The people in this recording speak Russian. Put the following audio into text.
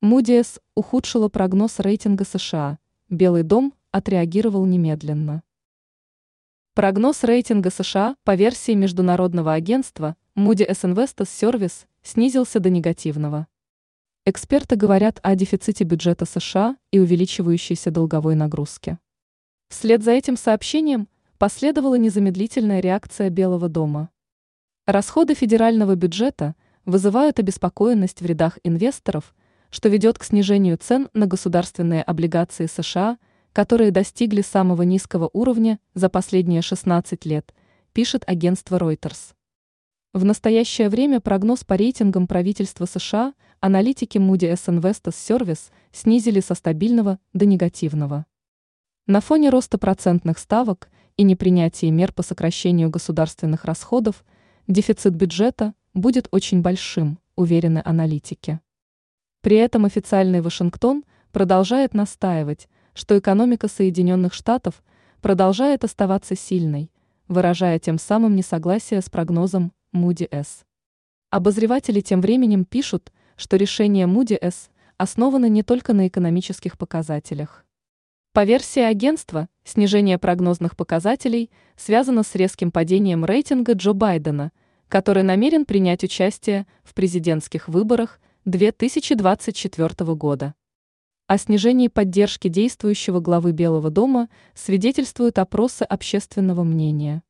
Moody's ухудшила прогноз рейтинга США. Белый дом отреагировал немедленно. Прогноз рейтинга США по версии международного агентства Moody's Investors Service снизился до негативного. Эксперты говорят о дефиците бюджета США и увеличивающейся долговой нагрузке. Вслед за этим сообщением последовала незамедлительная реакция Белого дома. Расходы федерального бюджета вызывают обеспокоенность в рядах инвесторов, что ведет к снижению цен на государственные облигации США, которые достигли самого низкого уровня за последние 16 лет, пишет агентство Reuters. В настоящее время прогноз по рейтингам правительства США аналитики Moody's Investors Service снизили со стабильного до негативного. На фоне роста процентных ставок и непринятия мер по сокращению государственных расходов дефицит бюджета будет очень большим, уверены аналитики. При этом официальный Вашингтон продолжает настаивать, что экономика Соединенных Штатов продолжает оставаться сильной, выражая тем самым несогласие с прогнозом Moody's. Обозреватели тем временем пишут, что решение Moody's основано не только на экономических показателях. По версии агентства, снижение прогнозных показателей связано с резким падением рейтинга Джо Байдена, который намерен принять участие в президентских выборах 2024 года. О снижении поддержки действующего главы Белого дома свидетельствуют опросы общественного мнения.